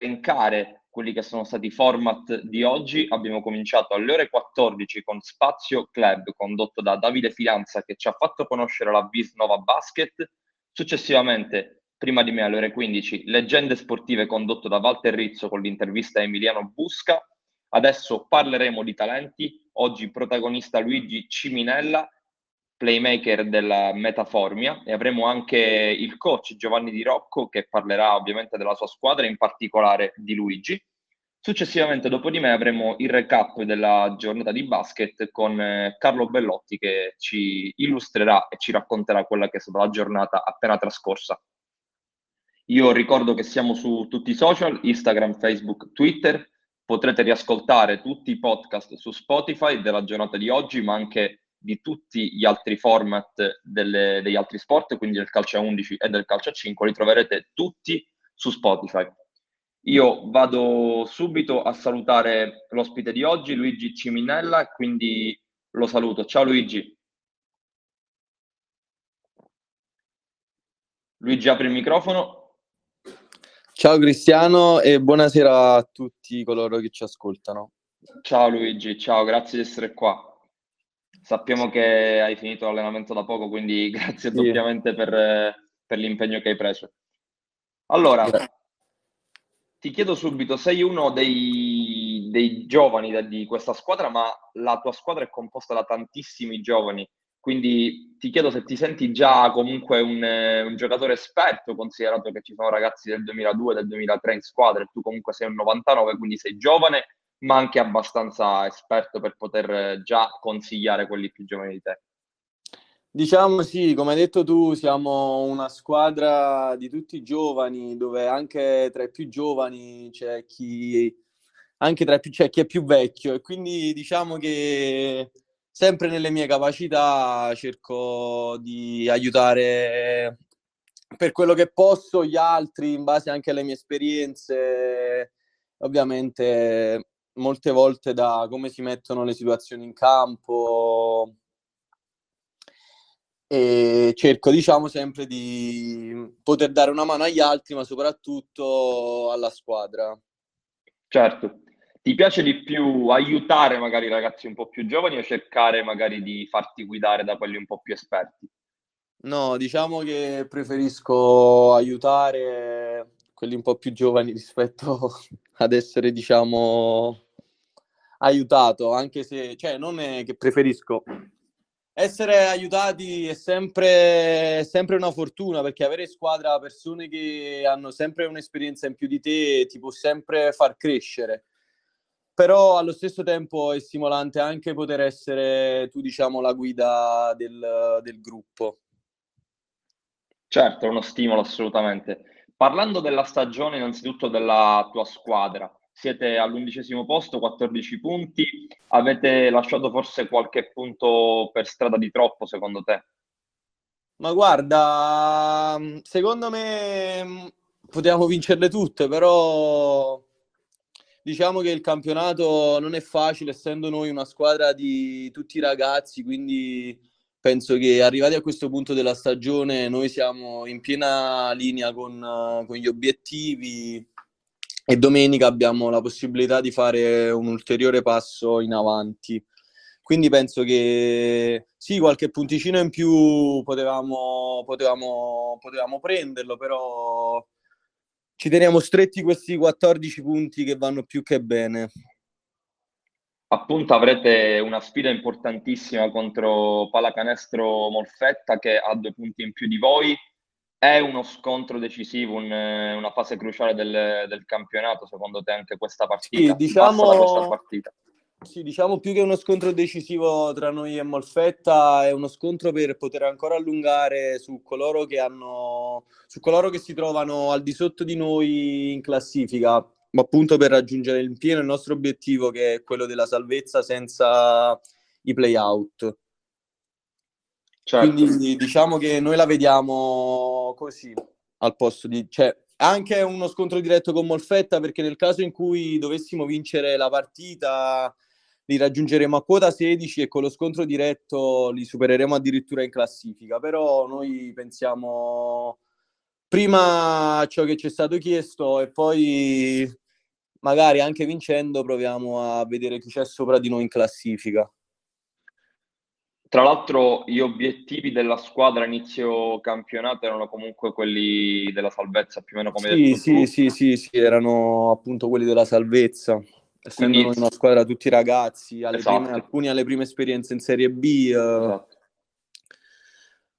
elencare quelli che sono stati i format di oggi, abbiamo cominciato alle ore 14 con Spazio Club, condotto da Davide Filanza, che ci ha fatto conoscere la Vis Nova Basket. Successivamente, prima di me alle ore 15, Leggende Sportive, condotto da Walter Rizzo con l'intervista a Emiliano Busca. Adesso parleremo di talenti, oggi protagonista Luigi Ciminella, playmaker della Metaformia e avremo anche il coach Giovanni Di Rocco che parlerà ovviamente della sua squadra, in particolare di Luigi. Successivamente, dopo di me, avremo il recap della giornata di basket con eh, Carlo Bellotti che ci illustrerà e ci racconterà quella che è stata la giornata appena trascorsa. Io ricordo che siamo su tutti i social, Instagram, Facebook, Twitter. Potrete riascoltare tutti i podcast su Spotify della giornata di oggi, ma anche di tutti gli altri format delle, degli altri sport, quindi del calcio a 11 e del calcio a 5, li troverete tutti su Spotify. Io vado subito a salutare l'ospite di oggi, Luigi Ciminella, quindi lo saluto. Ciao Luigi. Luigi apri il microfono. Ciao Cristiano e buonasera a tutti coloro che ci ascoltano. Ciao Luigi, ciao, grazie di essere qua. Sappiamo che hai finito l'allenamento da poco, quindi grazie sì. doppiamente per, per, l'impegno che hai preso. Allora, ti chiedo subito, sei uno dei, dei giovani di questa squadra, ma la tua squadra è composta da tantissimi giovani, quindi ti chiedo se ti senti già comunque un, un, giocatore esperto, considerato che ci sono ragazzi del 2002, del 2003 in squadra e tu comunque sei un 99, quindi sei giovane ma anche abbastanza esperto per poter già consigliare quelli più giovani di te. Diciamo sì, come hai detto tu, siamo una squadra di tutti giovani, dove anche tra i più giovani c'è chi, più, c'è chi è più vecchio e quindi diciamo che sempre nelle mie capacità cerco di aiutare per quello che posso gli altri in base anche alle mie esperienze. Ovviamente molte volte da come si mettono le situazioni in campo e cerco diciamo sempre di poter dare una mano agli altri ma soprattutto alla squadra. Certo. Ti piace di più aiutare magari i ragazzi un po' più giovani o cercare magari di farti guidare da quelli un po' più esperti? No diciamo che preferisco aiutare quelli un po' più giovani rispetto ad essere diciamo aiutato, anche se, cioè, non è che preferisco. Essere aiutati è sempre, sempre una fortuna perché avere squadra persone che hanno sempre un'esperienza in più di te ti può sempre far crescere. Però allo stesso tempo è stimolante anche poter essere tu, diciamo, la guida del, del gruppo. Certo, è uno stimolo assolutamente. Parlando della stagione, innanzitutto della tua squadra, siete all'undicesimo posto, 14 punti. Avete lasciato forse qualche punto per strada di troppo, secondo te? Ma guarda, secondo me potevamo vincerle tutte, però diciamo che il campionato non è facile, essendo noi una squadra di tutti i ragazzi, quindi penso che arrivati a questo punto della stagione noi siamo in piena linea con, con gli obiettivi e domenica abbiamo la possibilità di fare un ulteriore passo in avanti. Quindi penso che sì, qualche punticino in più potevamo, potevamo, potevamo prenderlo, però ci teniamo stretti questi 14 punti che vanno più che bene. Appunto avrete una sfida importantissima contro Palacanestro Molfetta che ha due punti in più di voi è uno scontro decisivo, un, una fase cruciale del, del, campionato, secondo te anche questa partita? Sì, diciamo, partita. sì, diciamo più che uno scontro decisivo tra noi e Molfetta, è uno scontro per poter ancora allungare su coloro che hanno, su coloro che si trovano al di sotto di noi in classifica, ma appunto per raggiungere in pieno il nostro obiettivo che è quello della salvezza senza i play-out. Certo. Quindi diciamo che noi la vediamo così al posto di... Cioè, anche uno scontro diretto con Molfetta perché nel caso in cui dovessimo vincere la partita li raggiungeremo a quota 16 e con lo scontro diretto li supereremo addirittura in classifica, però noi pensiamo prima ciò che ci è stato chiesto e poi magari anche vincendo proviamo a vedere chi c'è sopra di noi in classifica. Tra l'altro gli obiettivi della squadra inizio campionato erano comunque quelli della salvezza, più o meno come sì, detto sì, sì, sì, sì, erano appunto quelli della salvezza. Essendo Quindi... una squadra tutti ragazzi, alle esatto. prime, alcuni alle prime esperienze in Serie B, eh, esatto.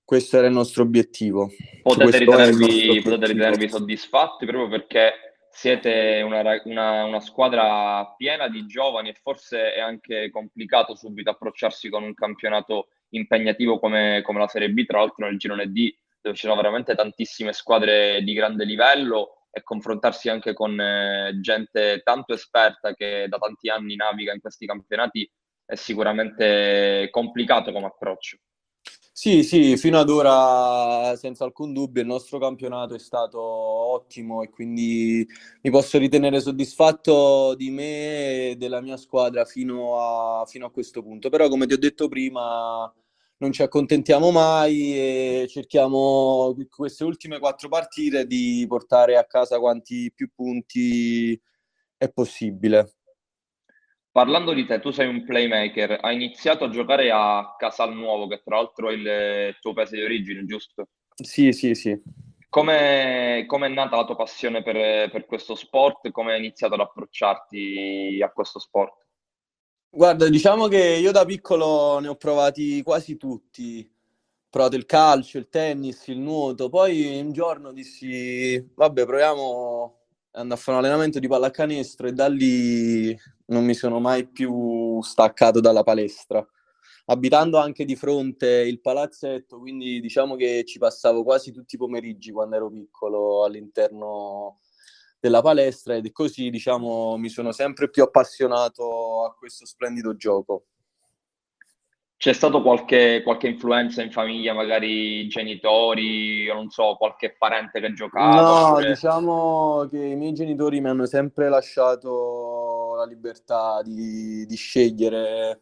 questo era il nostro obiettivo. Potete ritenervi, potete ritenervi soddisfatti proprio perché siete una, una, una, squadra piena di giovani e forse è anche complicato subito approcciarsi con un campionato impegnativo come, come la Serie B, tra l'altro nel girone D dove ci sono veramente tantissime squadre di grande livello e confrontarsi anche con eh, gente tanto esperta che da tanti anni naviga in questi campionati è sicuramente complicato come approccio. Sì, sì, fino ad ora senza alcun dubbio il nostro campionato è stato ottimo e quindi mi posso ritenere soddisfatto di me e della mia squadra fino a, fino a questo punto. Però come ti ho detto prima non ci accontentiamo mai e cerchiamo queste ultime quattro partite di portare a casa quanti più punti è possibile. Parlando di te, tu sei un playmaker, hai iniziato a giocare a Casalnuovo, che tra l'altro è il tuo paese di origine, giusto? Sì, sì, sì. Come è nata la tua passione per, per questo sport? Come hai iniziato ad approcciarti a questo sport? Guarda, diciamo che io da piccolo ne ho provati quasi tutti. Ho provato il calcio, il tennis, il nuoto. Poi un giorno dissi, vabbè, proviamo andare a fare un allenamento di pallacanestro e da lì non mi sono mai più staccato dalla palestra. Abitando anche di fronte il palazzetto, quindi diciamo che ci passavo quasi tutti i pomeriggi quando ero piccolo all'interno della palestra ed così diciamo mi sono sempre più appassionato a questo splendido gioco. C'è stato qualche, qualche, influenza in famiglia, magari genitori, non so, qualche parente che giocava? No, oppure... diciamo che i miei genitori mi hanno sempre lasciato la libertà di, di scegliere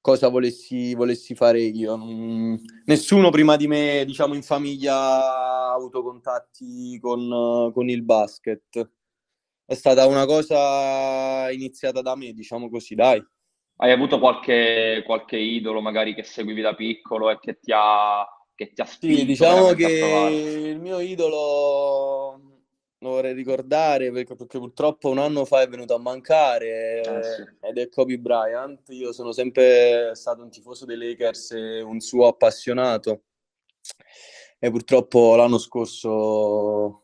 cosa volessi, volessi fare io. Nessuno prima di me, diciamo, in famiglia ha avuto contatti con, con il basket. È stata una cosa iniziata da me, diciamo così, dai. Hai avuto qualche, qualche idolo magari che seguivi da piccolo e che ti ha, che ti ha spinto? Sì, diciamo che il mio idolo lo vorrei ricordare perché, perché, purtroppo un anno fa è venuto a mancare eh, sì. ed è Kobe Bryant. Io sono sempre stato un tifoso dei Lakers e un suo appassionato e purtroppo l'anno scorso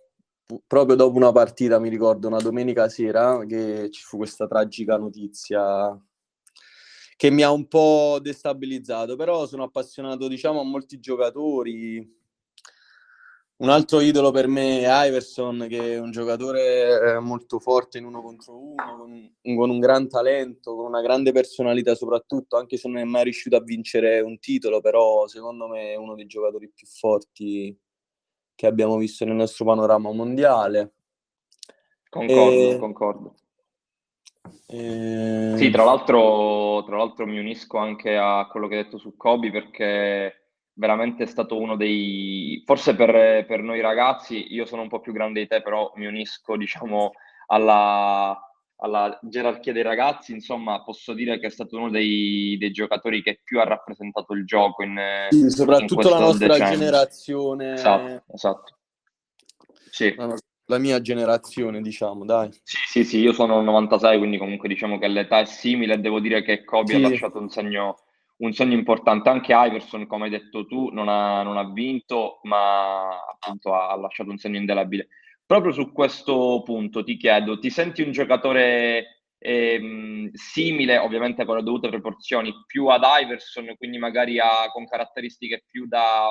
proprio dopo una partita mi ricordo una domenica sera che ci fu questa tragica notizia che mi ha un po' destabilizzato, però sono appassionato, diciamo, a molti giocatori. Un altro idolo per me è Iverson, che è un giocatore eh, molto forte in uno contro uno, con, con un gran talento, con una grande personalità soprattutto, anche se non è mai riuscito a vincere un titolo, però secondo me è uno dei giocatori più forti che abbiamo visto nel nostro panorama mondiale. Concordo, e... concordo. Eh... Sì, tra l'altro, tra l'altro mi unisco anche a quello che hai detto su Kobe perché veramente è stato uno dei... Forse per, per noi ragazzi, io sono un po' più grande di te, però mi unisco, diciamo, alla, alla gerarchia dei ragazzi, insomma, posso dire che è stato uno dei, dei giocatori che più ha rappresentato il gioco in sì, soprattutto in la nostra decennio. generazione. Esatto, esatto. Sì. La la mia generazione, diciamo, dai. Sì, sì, sì, io sono 96, quindi comunque diciamo che l'età è simile devo dire che Kobe sì. ha lasciato un segno, un segno, importante. Anche Iverson, come hai detto tu, non ha, non ha vinto, ma appunto ha, ha, lasciato un segno indelebile. Proprio su questo punto ti chiedo, ti senti un giocatore ehm, simile, ovviamente con le dovute proporzioni, più ad Iverson, quindi magari ha, con caratteristiche più da,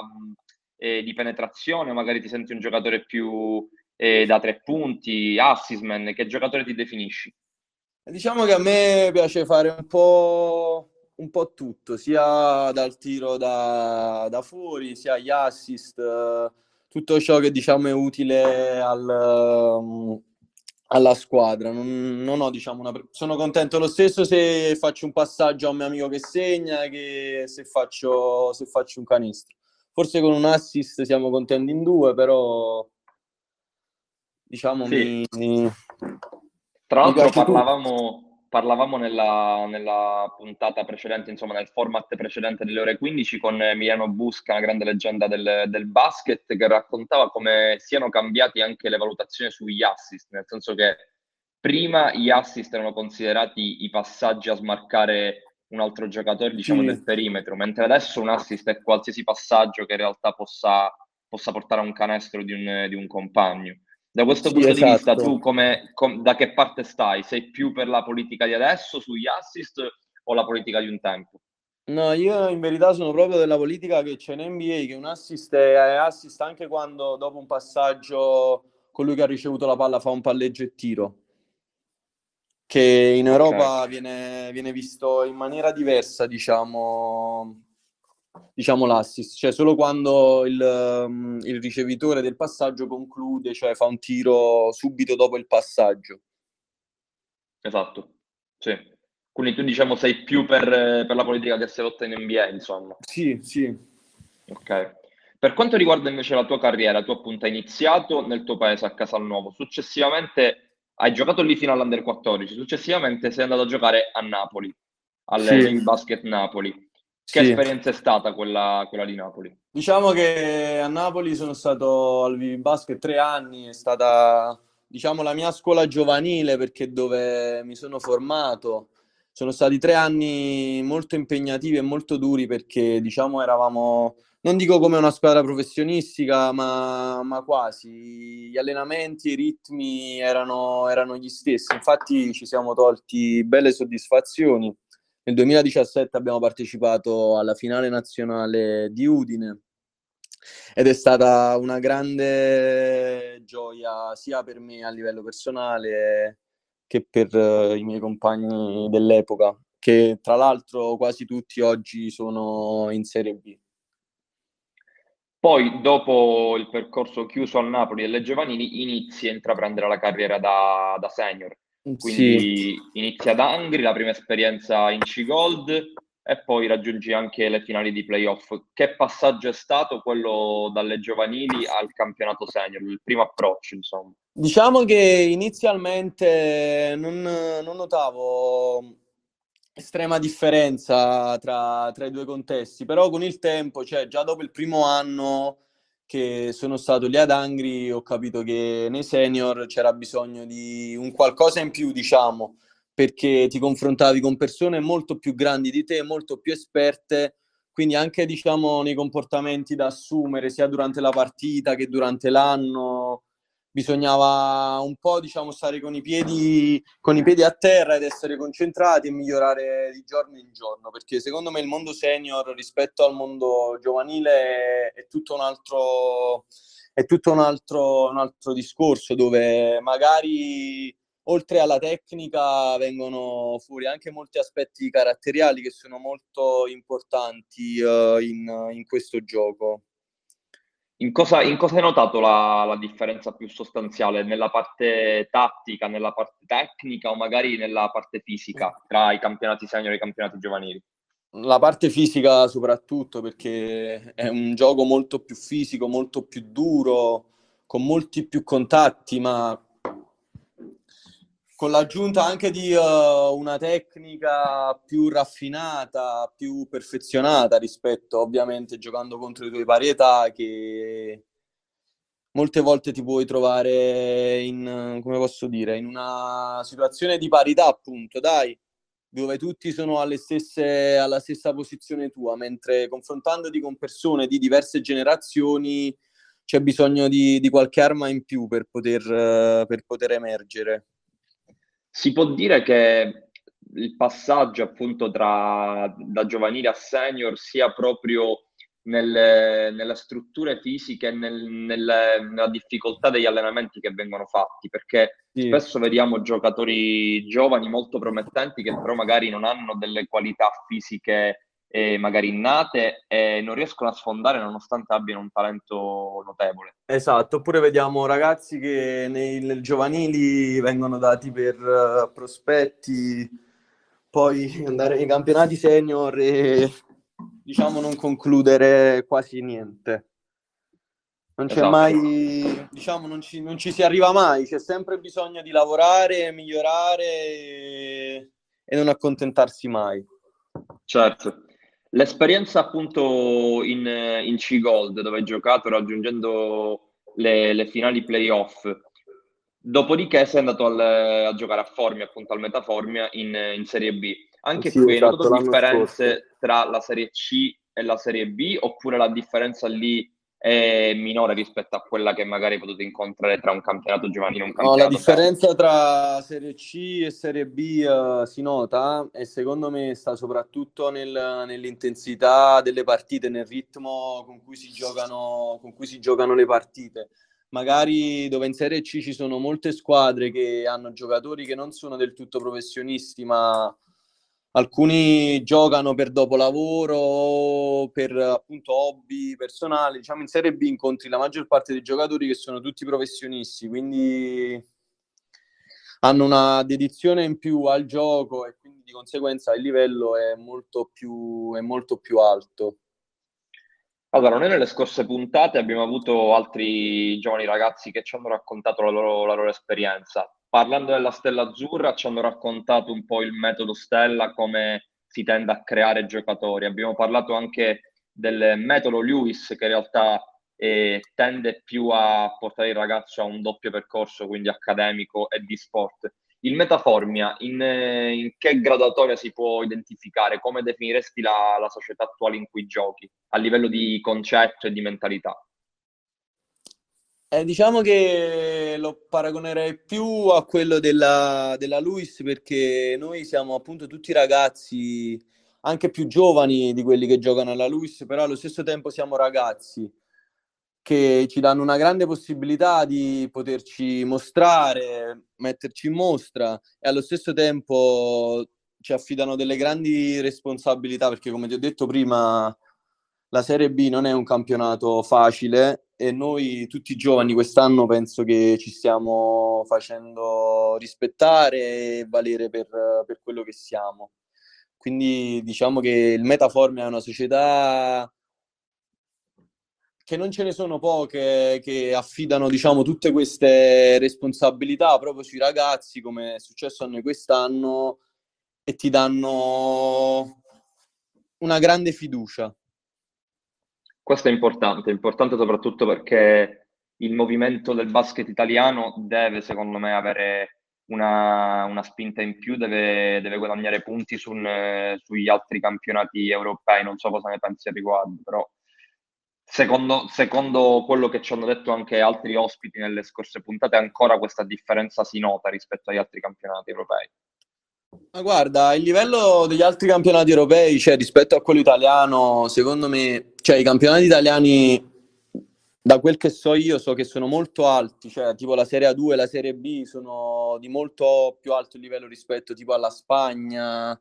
eh, di penetrazione, o magari ti senti un giocatore più eh, da tre punti, assist che giocatore ti definisci? Diciamo che a me piace fare un po', un po tutto, sia dal tiro da, da fuori, sia gli assist, tutto ciò che diciamo è utile al, alla squadra. Non, non ho, diciamo, una... Sono contento lo stesso se faccio un passaggio a un mio amico che segna che se faccio, se faccio un canestro. Forse con un assist siamo contenti in due, però diciamo, sì. mi... Tra l'altro parlavamo, parlavamo nella, nella, puntata precedente, insomma nel format precedente delle ore 15 con Emiliano Busca, una grande leggenda del, del, basket, che raccontava come siano cambiati anche le valutazioni sugli assist, nel senso che prima gli assist erano considerati i passaggi a smarcare un altro giocatore, diciamo, sì. del perimetro, mentre adesso un assist è qualsiasi passaggio che in realtà possa, possa portare a un canestro di un, di un compagno. Da questo sì, punto esatto. di vista, esatto. tu come, com, da che parte stai? Sei più per la politica di adesso sugli assist o la politica di un tempo? No, io in verità sono proprio della politica che c'è in NBA, che un assist è assist anche quando dopo un passaggio colui che ha ricevuto la palla fa un palleggio e tiro che in Europa okay. viene, viene, visto in maniera diversa, diciamo, diciamo l'assist, cioè solo quando il, mm, il, ricevitore del passaggio conclude, cioè fa un tiro subito dopo il passaggio. Esatto, sì. Quindi tu diciamo sei più per, per la politica che si lotta in NBA, insomma. Sì, sì. Ok. Per quanto riguarda invece la tua carriera, tu appunto hai iniziato nel tuo paese a Casalnuovo, successivamente hai giocato lì fino all'Under 14, successivamente sei andato a giocare a Napoli, alle sì. Basket Napoli. Che sì. esperienza è stata quella, quella, di Napoli? Diciamo che a Napoli sono stato al Vivi Basket tre anni, è stata diciamo la mia scuola giovanile perché dove mi sono formato. Sono stati tre anni molto impegnativi e molto duri perché diciamo eravamo non dico come una squadra professionistica, ma, ma quasi. Gli allenamenti, i ritmi erano, erano, gli stessi. Infatti ci siamo tolti belle soddisfazioni. Nel 2017 abbiamo partecipato alla finale nazionale di Udine ed è stata una grande gioia sia per me a livello personale che per uh, i miei compagni dell'epoca, che tra l'altro quasi tutti oggi sono in Serie B. Poi, dopo il percorso chiuso al Napoli delle giovanili, inizi a intraprendere la carriera da, da senior. Quindi sì. inizi ad Angri, la prima esperienza in C-Gold e poi raggiungi anche le finali di playoff. Che passaggio è stato quello dalle giovanili al campionato senior, il primo approccio, insomma? Diciamo che inizialmente non, non notavo estrema differenza tra, tra, i due contesti, però con il tempo, cioè già dopo il primo anno che sono stato lì ad Angri, ho capito che nei senior c'era bisogno di un qualcosa in più, diciamo, perché ti confrontavi con persone molto più grandi di te, molto più esperte, quindi anche diciamo nei comportamenti da assumere sia durante la partita che durante l'anno bisognava un po' diciamo stare con i, piedi, con i piedi a terra ed essere concentrati e migliorare di giorno in giorno perché secondo me il mondo senior rispetto al mondo giovanile è, tutto un altro è tutto un altro, un altro discorso dove magari oltre alla tecnica vengono fuori anche molti aspetti caratteriali che sono molto importanti uh, in, in questo gioco in cosa, in cosa hai notato la, la, differenza più sostanziale? Nella parte tattica, nella parte tecnica o magari nella parte fisica tra i campionati senior e i campionati giovanili? La parte fisica soprattutto perché è un gioco molto più fisico, molto più duro, con molti più contatti, ma con l'aggiunta anche di uh, una tecnica più raffinata, più perfezionata rispetto ovviamente giocando contro i tuoi varietà che molte volte ti puoi trovare in, come posso dire, in una situazione di parità appunto, dai, dove tutti sono stesse, alla stessa posizione tua, mentre confrontandoti con persone di diverse generazioni c'è bisogno di, di qualche arma in più per poter, per poter emergere. Si può dire che il passaggio appunto tra da giovanile a senior sia proprio nelle, nelle strutture fisiche e nel, nelle, nella difficoltà degli allenamenti che vengono fatti, perché sì. spesso vediamo giocatori giovani molto promettenti che però magari non hanno delle qualità fisiche magari innate e non riescono a sfondare nonostante abbiano un talento notevole. Esatto, oppure vediamo ragazzi che nei, nei giovanili vengono dati per uh, prospetti, poi andare nei campionati senior e diciamo non concludere quasi niente. Non c'è esatto. mai, diciamo, non ci, non ci, si arriva mai, c'è sempre bisogno di lavorare, migliorare e, e non accontentarsi mai. Certo. L'esperienza appunto in, in C-Gold dove hai giocato raggiungendo le, le finali playoff, dopodiché sei andato al, a giocare a Formia, appunto al Metaformia in, in Serie B. Anche sì, qui esatto, hai notato differenze scorso. tra la Serie C e la Serie B oppure la differenza lì è minore rispetto a quella che magari potete incontrare tra un campionato giovanile e un campionato. No, la differenza tra Serie C e Serie B uh, si nota e secondo me sta soprattutto nel, nell'intensità delle partite, nel ritmo con cui si giocano, con cui si giocano le partite. Magari dove in Serie C ci sono molte squadre che hanno giocatori che non sono del tutto professionisti, ma alcuni giocano per dopolavoro, per appunto hobby personali. Diciamo in Serie B incontri la maggior parte dei giocatori che sono tutti professionisti, quindi hanno una dedizione in più al gioco e quindi di conseguenza il livello è molto più, è molto più alto. Allora, noi nelle scorse puntate abbiamo avuto altri giovani ragazzi che ci hanno raccontato la loro, la loro esperienza parlando della Stella Azzurra, ci hanno raccontato un po' il metodo Stella, come si tende a creare giocatori. Abbiamo parlato anche del metodo Lewis, che in realtà eh, tende più a portare il ragazzo a un doppio percorso, quindi accademico e di sport. Il Metaformia, in, in che gradatoria si può identificare? Come definiresti la, la società attuale in cui giochi, a livello di concetto e di mentalità? Eh, diciamo che lo paragonerei più a quello della, della Luis perché noi siamo appunto tutti ragazzi anche più giovani di quelli che giocano alla Luis, però allo stesso tempo siamo ragazzi che ci danno una grande possibilità di poterci mostrare, metterci in mostra e allo stesso tempo ci affidano delle grandi responsabilità perché come ti ho detto prima la Serie B non è un campionato facile e noi tutti i giovani quest'anno penso che ci stiamo facendo rispettare e valere per, per quello che siamo. Quindi diciamo che il Metaform è una società che non ce ne sono poche che affidano diciamo, tutte queste responsabilità proprio sui ragazzi, come è successo a noi quest'anno, e ti danno una grande fiducia. Questo è importante, è importante soprattutto perché il movimento del basket italiano deve, secondo me, avere una, una spinta in più, deve, deve guadagnare punti su, sugli altri campionati europei. Non so cosa ne pensi al riguardo, però secondo, secondo quello che ci hanno detto anche altri ospiti nelle scorse puntate, ancora questa differenza si nota rispetto agli altri campionati europei. Ma guarda, il livello degli altri campionati europei, cioè rispetto a quello italiano, secondo me, cioè i campionati italiani, da quel che so io, so che sono molto alti, cioè tipo la Serie A2 e la Serie B sono di molto più alto livello rispetto tipo alla Spagna,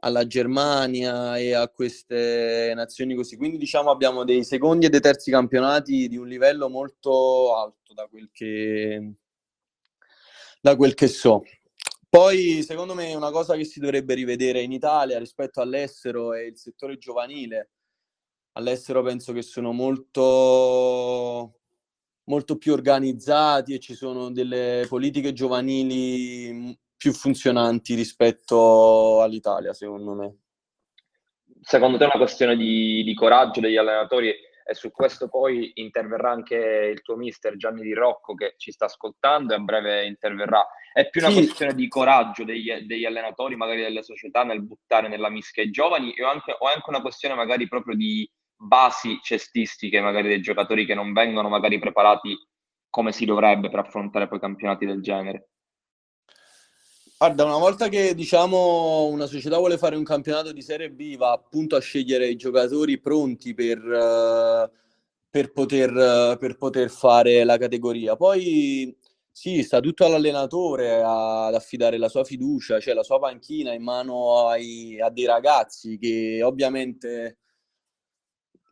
alla Germania e a queste nazioni così. Quindi diciamo abbiamo dei secondi e dei terzi campionati di un livello molto alto da quel che, da quel che so. Poi, secondo me, una cosa che si dovrebbe rivedere in Italia rispetto all'estero è il settore giovanile. All'estero penso che sono molto, molto più organizzati e ci sono delle politiche giovanili più funzionanti rispetto all'Italia, secondo me. Secondo te è una questione di, di coraggio degli allenatori e su questo poi interverrà anche il tuo mister Gianni Di Rocco che ci sta ascoltando e a breve interverrà. È più una sì. questione di coraggio degli, degli, allenatori, magari delle società, nel buttare nella mischia i giovani, o anche, o anche una questione magari proprio di basi cestistiche, magari dei giocatori che non vengono magari preparati come si dovrebbe per affrontare poi campionati del genere. Guarda, una volta che diciamo una società vuole fare un campionato di Serie B, va appunto a scegliere i giocatori pronti per, uh, per, poter, per poter fare la categoria. Poi sì, sta tutto all'allenatore ad affidare la sua fiducia, cioè la sua panchina in mano ai, a dei ragazzi che ovviamente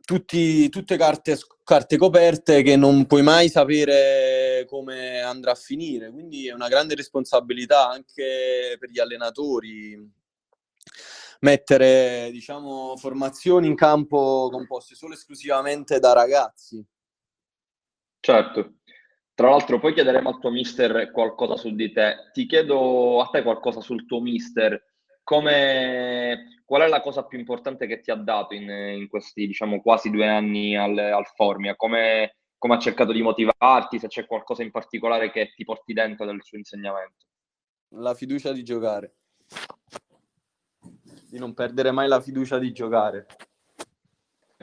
tutti, tutte carte, carte coperte che non puoi mai sapere come andrà a finire, quindi è una grande responsabilità anche per gli allenatori mettere diciamo, formazioni in campo composte solo esclusivamente da ragazzi. Certo. Tra l'altro, poi chiederemo al tuo mister qualcosa su di te. Ti chiedo a te qualcosa sul tuo mister. Come, qual è la cosa più importante che ti ha dato in, in questi, diciamo, quasi due anni al, al Formia? Come, come ha cercato di motivarti? Se c'è qualcosa in particolare che ti porti dentro del suo insegnamento? La fiducia di giocare. Di non perdere mai la fiducia di giocare.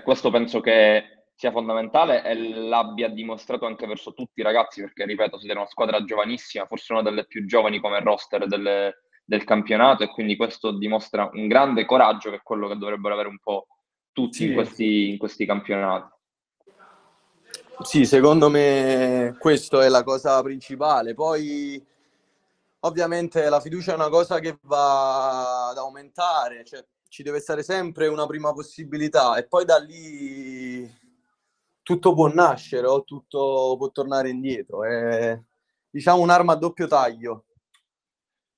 Questo penso che sia fondamentale e l'abbia dimostrato anche verso tutti i ragazzi, perché ripeto, siete una squadra giovanissima, forse una delle più giovani come roster del, del campionato, e quindi questo dimostra un grande coraggio che è quello che dovrebbero avere un po' tutti sì. in, questi, in questi campionati. Sì, secondo me questa è la cosa principale. Poi ovviamente la fiducia è una cosa che va ad aumentare, cioè ci deve stare sempre una prima possibilità e poi da lì tutto può nascere o tutto può tornare indietro. È diciamo un'arma a doppio taglio.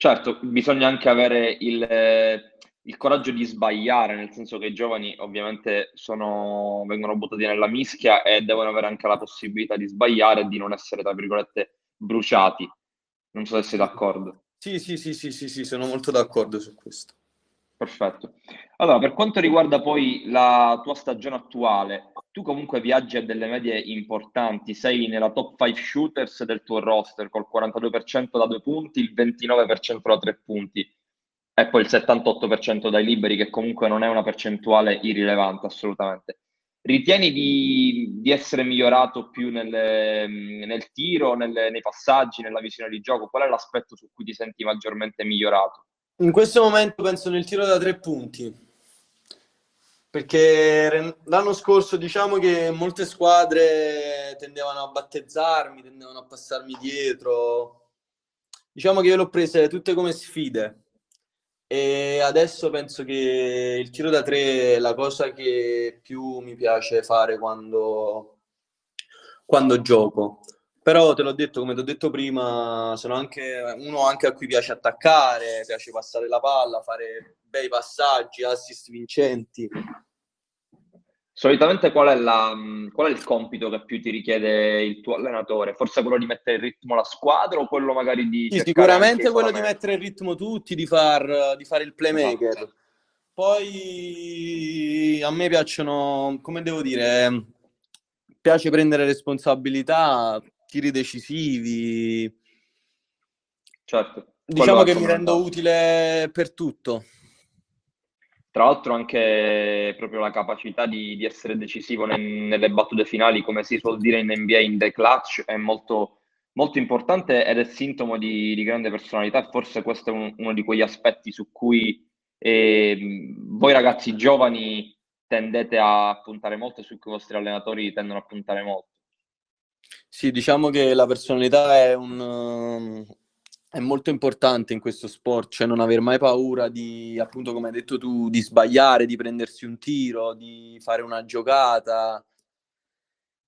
Certo, bisogna anche avere il, il coraggio di sbagliare, nel senso che i giovani ovviamente sono, vengono buttati nella mischia e devono avere anche la possibilità di sbagliare e di non essere, tra virgolette, bruciati. Non so se sei d'accordo. Sì, sì, sì, sì, sì, sì, sono molto d'accordo su questo. Perfetto. Allora, per quanto riguarda poi la tua stagione attuale, tu comunque viaggi a delle medie importanti, sei nella top 5 shooters del tuo roster col 42% da due punti, il 29% da tre punti e poi il 78% dai liberi, che comunque non è una percentuale irrilevante assolutamente. Ritieni di, di essere migliorato più nel, nel tiro, nel, nei passaggi, nella visione di gioco? Qual è l'aspetto su cui ti senti maggiormente migliorato? In questo momento penso nel tiro da tre punti, perché l'anno scorso diciamo che molte squadre tendevano a battezzarmi, tendevano a passarmi dietro. Diciamo che io l'ho prese tutte come sfide e adesso penso che il tiro da tre è la cosa che più mi piace fare quando, quando gioco. Però te l'ho detto, come ti ho detto prima, sono anche uno anche a cui piace attaccare, piace passare la palla, fare bei passaggi, assist vincenti. Solitamente qual è, la, qual è, il compito che più ti richiede il tuo allenatore? Forse quello di mettere in ritmo la squadra o quello magari di... Sì, sicuramente quello di mettere in ritmo tutti, di, far, di fare il playmaker. Esatto. Poi a me piacciono, come devo dire, piace prendere responsabilità, tiri decisivi. Certo. Diciamo che mi rendo utile per tutto. Tra l'altro anche proprio la capacità di, di essere decisivo nel, nelle battute finali, come si suol dire in NBA, in the clutch, è molto, molto importante ed è sintomo di, di grande personalità. Forse questo è un, uno di quegli aspetti su cui eh, voi ragazzi giovani tendete a puntare molto e su cui i vostri allenatori tendono a puntare molto. Sì, diciamo che la personalità è, un, è molto importante in questo sport, cioè non aver mai paura di, appunto come hai detto tu, di sbagliare, di prendersi un tiro, di fare una giocata,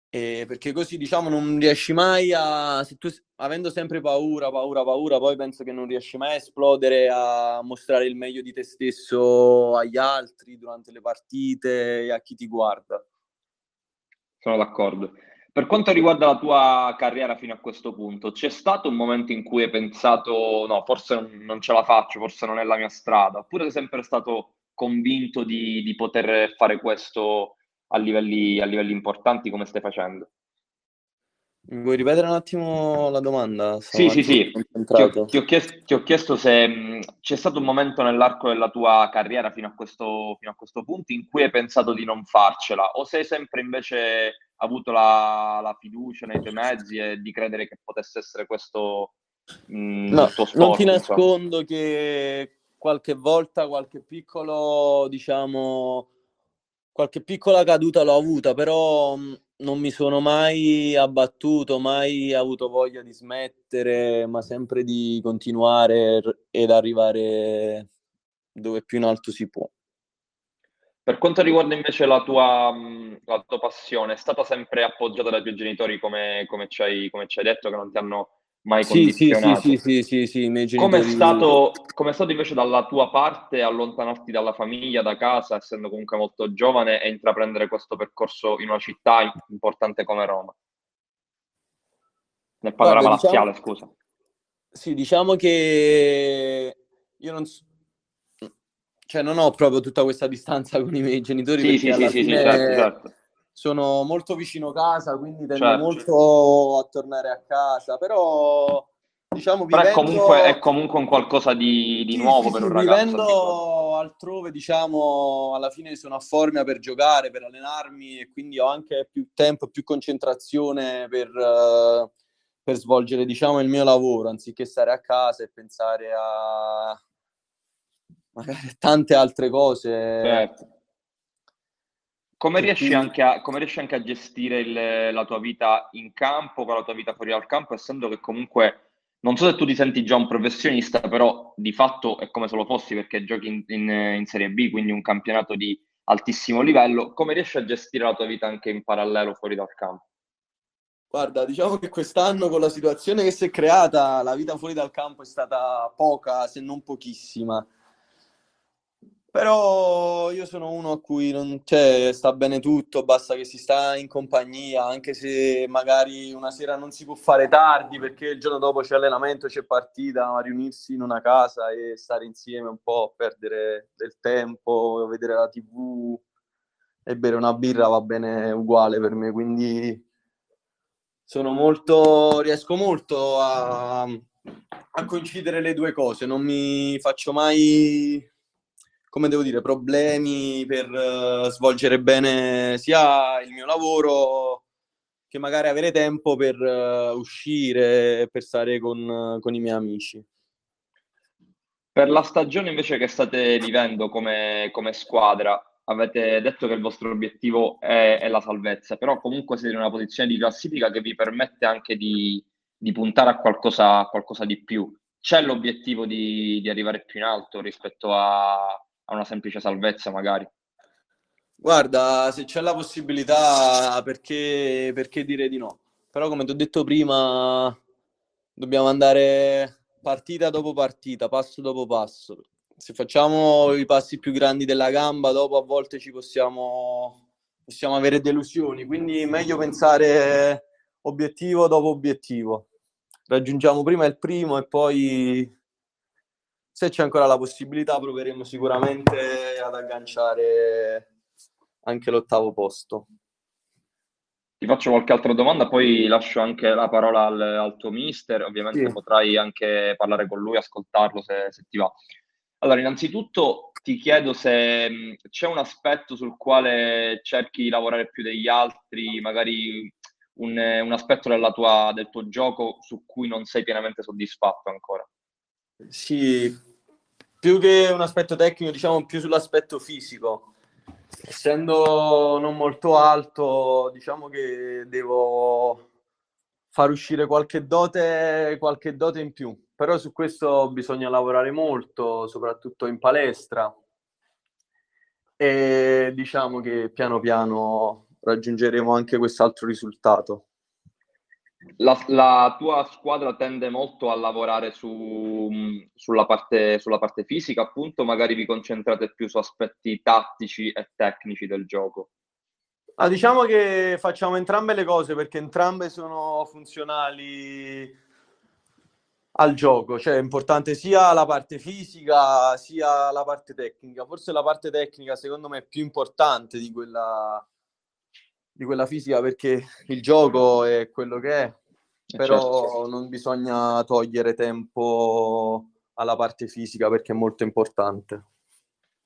e perché così diciamo non riesci mai a, se tu avendo sempre paura, paura, paura, poi penso che non riesci mai a esplodere, a mostrare il meglio di te stesso agli altri durante le partite e a chi ti guarda. Sono d'accordo. Per quanto riguarda la tua carriera fino a questo punto, c'è stato un momento in cui hai pensato no, forse non, ce la faccio, forse non è la mia strada, oppure sei sempre stato convinto di, di poter fare questo a livelli, a livelli importanti come stai facendo? Vuoi ripetere un attimo la domanda? Sono sì, sì, sì. Ti ho, ti, ho chiesto, ti ho, chiesto, se mh, c'è stato un momento nell'arco della tua carriera fino a, questo, fino a questo punto in cui hai pensato di non farcela o sei sempre invece avuto la, la, fiducia nei tuoi mezzi e di credere che potesse essere questo mh, no, tuo sport. Non ti nascondo che qualche volta, qualche piccolo, diciamo, qualche piccola caduta l'ho avuta, però non mi sono mai abbattuto, mai avuto voglia di smettere, ma sempre di continuare ed arrivare dove più in alto si può. Per quanto riguarda invece la tua, la tua passione, è stata sempre appoggiata dai tuoi genitori come, come, ci, hai, come ci hai detto, che non ti hanno mai sì, condizionato? Sì, sì, sì, sì, sì, sì Come è stato, com'è stato invece dalla tua parte allontanarti dalla famiglia, da casa, essendo comunque molto giovane, e intraprendere questo percorso in una città importante come Roma? nel panorama Guarda, diciamo, laziale, scusa. Sì, diciamo che io non so, cioè non ho proprio tutta questa distanza con i miei genitori sì, sì, sì, sì, certo, certo. sono molto vicino casa, quindi tendo certo. molto a tornare a casa, però diciamo vivendo... Però è comunque, è comunque un qualcosa di, di nuovo per un ragazzo. Vivendo altrove, diciamo, alla fine sono a forma per giocare, per allenarmi e quindi ho anche più tempo, più concentrazione per, uh, per svolgere, diciamo, il mio lavoro, anziché stare a casa e pensare a magari tante altre cose. Certo. Come riesci, a, come riesci, anche a, gestire il, la tua vita in campo con la tua vita fuori dal campo, essendo che comunque non so se tu ti senti già un professionista, però di fatto è come se lo fossi perché giochi in, in, in Serie B, quindi un campionato di altissimo livello. Come riesci a gestire la tua vita anche in parallelo fuori dal campo? Guarda, diciamo che quest'anno con la situazione che si è creata, la vita fuori dal campo è stata poca, se non pochissima. Però io sono uno a cui non c'è, sta bene tutto, basta che si sta in compagnia, anche se magari una sera non si può fare tardi perché il giorno dopo c'è allenamento, c'è partita, ma riunirsi in una casa e stare insieme un po', perdere del tempo, vedere la tv e bere una birra va bene uguale per me, quindi sono molto, riesco molto a, a coincidere le due cose, non mi faccio mai come devo dire, problemi per uh, svolgere bene sia il mio lavoro che magari avere tempo per uh, uscire e per stare con, uh, con, i miei amici. Per la stagione invece che state vivendo come, come squadra, avete detto che il vostro obiettivo è, è, la salvezza, però comunque siete in una posizione di classifica che vi permette anche di, di puntare a qualcosa, qualcosa, di più. C'è l'obiettivo di, di arrivare più in alto rispetto a, a una semplice salvezza magari. Guarda, se c'è la possibilità, perché, perché dire di no? Però come ti ho detto prima, dobbiamo andare partita dopo partita, passo dopo passo. Se facciamo i passi più grandi della gamba, dopo a volte ci possiamo, possiamo avere delusioni. Quindi meglio pensare obiettivo dopo obiettivo. Raggiungiamo prima il primo e poi se c'è ancora la possibilità proveremo sicuramente ad agganciare anche l'ottavo posto. Ti faccio qualche altra domanda, poi lascio anche la parola al, al tuo mister, ovviamente sì. potrai anche parlare con lui, ascoltarlo se, se ti va. Allora, innanzitutto ti chiedo se c'è un aspetto sul quale cerchi di lavorare più degli altri, magari un, un aspetto tua, del tuo gioco su cui non sei pienamente soddisfatto ancora. Sì, più che un aspetto tecnico, diciamo più sull'aspetto fisico. Essendo non molto alto, diciamo che devo far uscire qualche dote, qualche dote in più. Però su questo bisogna lavorare molto, soprattutto in palestra. E diciamo che piano piano raggiungeremo anche quest'altro risultato. La, la, tua squadra tende molto a lavorare su, sulla, parte, sulla, parte, fisica, appunto, magari vi concentrate più su aspetti tattici e tecnici del gioco. Ah, diciamo che facciamo entrambe le cose perché entrambe sono funzionali al gioco, cioè è importante sia la parte fisica sia la parte tecnica. Forse la parte tecnica secondo me è più importante di quella, di quella fisica perché il gioco è quello che è, eh, però certo. non bisogna togliere tempo alla parte fisica perché è molto importante.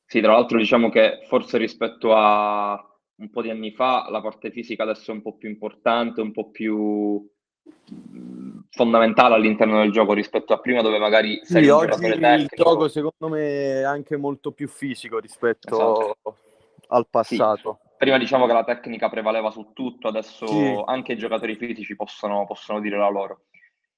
Sì, tra l'altro diciamo che forse rispetto a un po' di anni fa la parte fisica adesso è un po' più importante, un po' più mm, fondamentale all'interno del gioco rispetto a prima dove magari sei sì, oggi il gioco secondo me è anche molto più fisico rispetto esatto. al passato. Sì prima diciamo che la tecnica prevaleva su tutto, adesso sì. anche i giocatori fisici possono, possono dire la loro.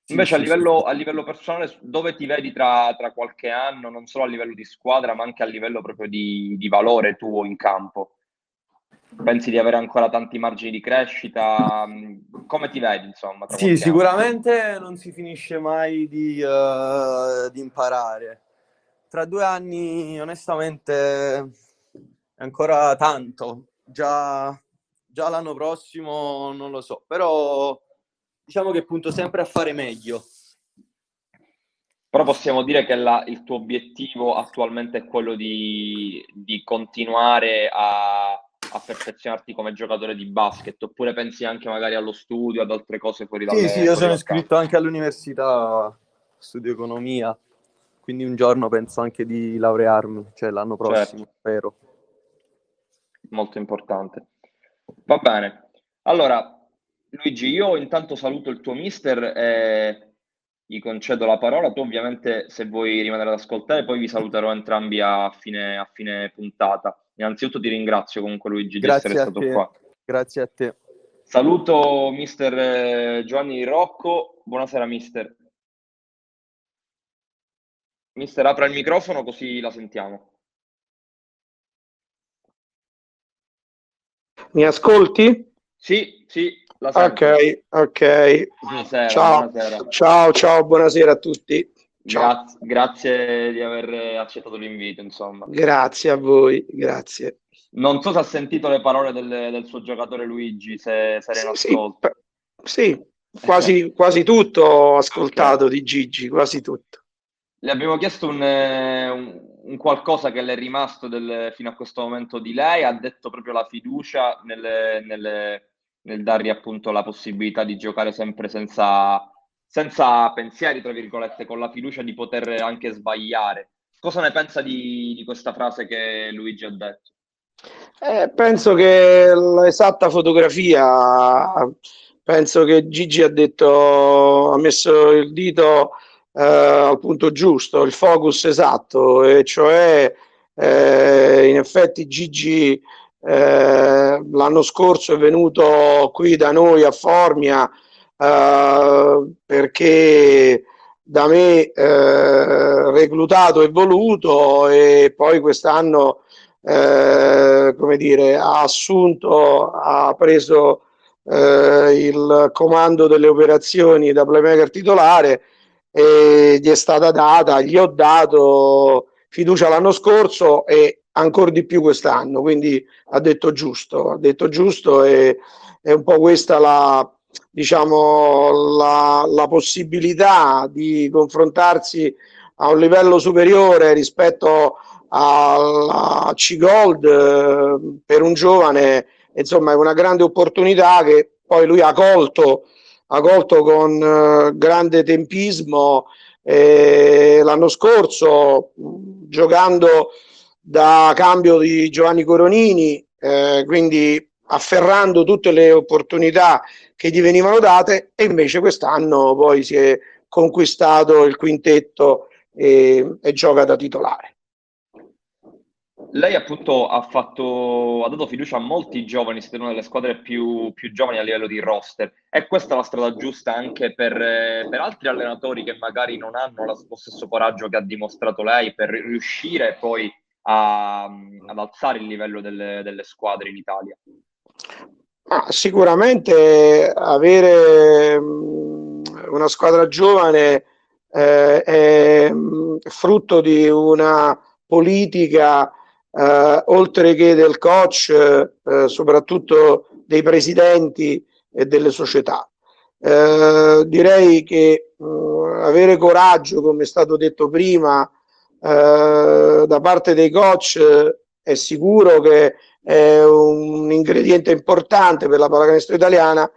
Invece sì, a, livello, sì. a, livello, personale, dove ti vedi tra, tra, qualche anno, non solo a livello di squadra, ma anche a livello proprio di, di valore tuo in campo? Pensi di avere ancora tanti margini di crescita? Come ti vedi, insomma? Sì, sicuramente anno? non si finisce mai di, uh, di imparare. Tra due anni, onestamente, è ancora tanto già, già l'anno prossimo non lo so, però diciamo che punto sempre a fare meglio. Però possiamo dire che la, il tuo obiettivo attualmente è quello di, di continuare a, a, perfezionarti come giocatore di basket, oppure pensi anche magari allo studio, ad altre cose fuori da Sì, sì, io sono iscritto anche all'università, studio economia, quindi un giorno penso anche di laurearmi, cioè l'anno prossimo, certo. spero. Molto importante. Va bene. Allora, Luigi, io intanto saluto il tuo mister e gli concedo la parola. Tu ovviamente se vuoi rimanere ad ascoltare, poi vi saluterò entrambi a fine, a fine puntata. Innanzitutto ti ringrazio comunque Luigi Grazie di essere stato te. qua. Grazie a te. Saluto mister eh, Giovanni Rocco. Buonasera mister. Mister, apra il microfono così la sentiamo. Mi ascolti? Sì, sì, Ok, ok. Buonasera, ciao. buonasera. ciao, ciao, buonasera a tutti. Grazie, grazie, di aver accettato l'invito, insomma. Grazie a voi, grazie. Non so se ha sentito le parole del, del suo giocatore Luigi, se, se in ascolto. Sì, sì quasi, quasi, tutto ho ascoltato okay. di Gigi, quasi tutto. Le abbiamo chiesto un, un, un qualcosa che le è rimasto del, fino a questo momento di lei, ha detto proprio la fiducia nelle, nelle nel dargli appunto la possibilità di giocare sempre senza, senza pensieri, tra virgolette, con la fiducia di poter anche sbagliare. Cosa ne pensa di, di questa frase che Luigi ha detto? Eh, penso che l'esatta fotografia, penso che Gigi ha detto, ha messo il dito eh, al punto giusto, il focus esatto, e cioè eh, in effetti Gigi eh, l'anno scorso è venuto qui da noi a Formia eh, perché da me eh, reclutato e voluto e poi quest'anno eh, come dire ha assunto ha preso il comando delle operazioni da playmaker titolare e gli è stata data gli ho dato fiducia l'anno scorso e ancora di più quest'anno, quindi ha detto giusto, ha detto giusto e è un po' questa la, diciamo, la, la possibilità di confrontarsi a un livello superiore rispetto alla C-Gold eh, per un giovane, insomma è una grande opportunità che poi lui ha colto, ha colto con eh, grande tempismo eh, l'anno scorso giocando da cambio di Giovanni Coronini, eh, quindi afferrando tutte le opportunità che gli venivano date e invece quest'anno poi si è conquistato il quintetto e, e gioca da titolare. Lei appunto ha, fatto, ha dato fiducia a molti giovani, siete una delle squadre più, più, giovani a livello di roster. È questa la strada giusta anche per, per altri allenatori che magari non hanno lo stesso coraggio che ha dimostrato lei per riuscire poi a, ad alzare il livello delle, delle squadre in Italia? Ah, sicuramente avere mm, una squadra giovane eh, è mm, frutto di una politica eh, oltre che del coach, eh, soprattutto dei presidenti e delle società. Eh, direi che mh, mm, avere coraggio, come è stato detto prima, eh, da parte dei coach eh, è sicuro che è un ingrediente importante per la pallacanestro italiana,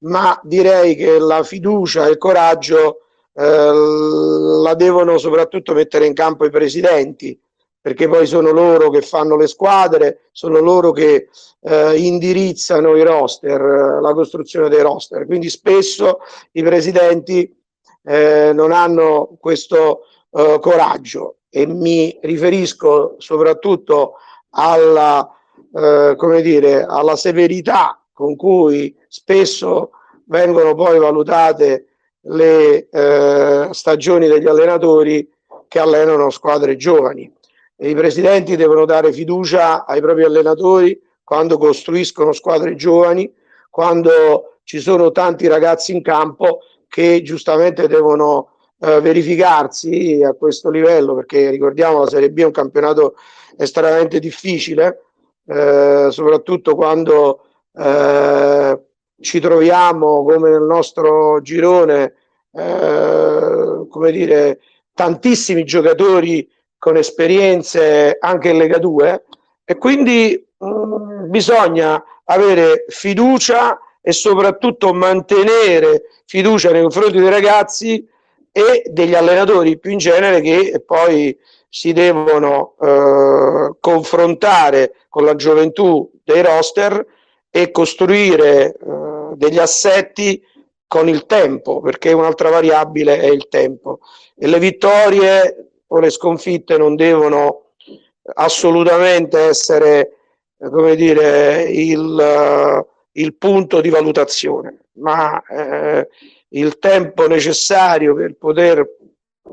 ma direi che la fiducia e il coraggio eh, la devono soprattutto mettere in campo i presidenti, perché poi sono loro che fanno le squadre, sono loro che eh, indirizzano i roster, la costruzione dei roster. Quindi spesso i presidenti eh, non hanno questo eh, coraggio e mi riferisco soprattutto alla, eh, come dire, alla severità con cui spesso vengono poi valutate le eh, stagioni degli allenatori che allenano squadre giovani. E I presidenti devono dare fiducia ai propri allenatori quando costruiscono squadre giovani, quando ci sono tanti ragazzi in campo che giustamente devono eh, verificarsi a questo livello, perché ricordiamo la Serie B è un campionato estremamente difficile, eh, soprattutto quando eh, ci troviamo come nel nostro girone, eh, come dire, tantissimi giocatori con esperienze anche in Lega 2 e quindi mh, mm, bisogna avere fiducia e soprattutto mantenere fiducia nei confronti dei ragazzi e degli allenatori più in genere che poi si devono eh, confrontare con la gioventù dei roster e costruire eh, degli assetti con il tempo, perché un'altra variabile è il tempo. E le vittorie o le sconfitte non devono assolutamente essere, come dire, il, il punto di valutazione, ma eh, il tempo necessario per poter